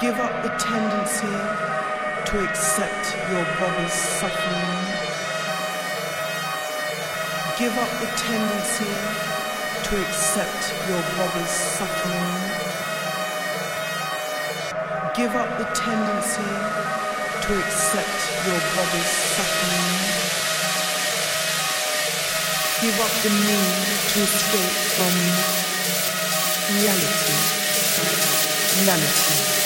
Give up the tendency to accept your brother's suffering. Give up the tendency to accept your brother's suffering. Give up the tendency to accept your brother's suffering. Give up the need to escape from reality. Reality.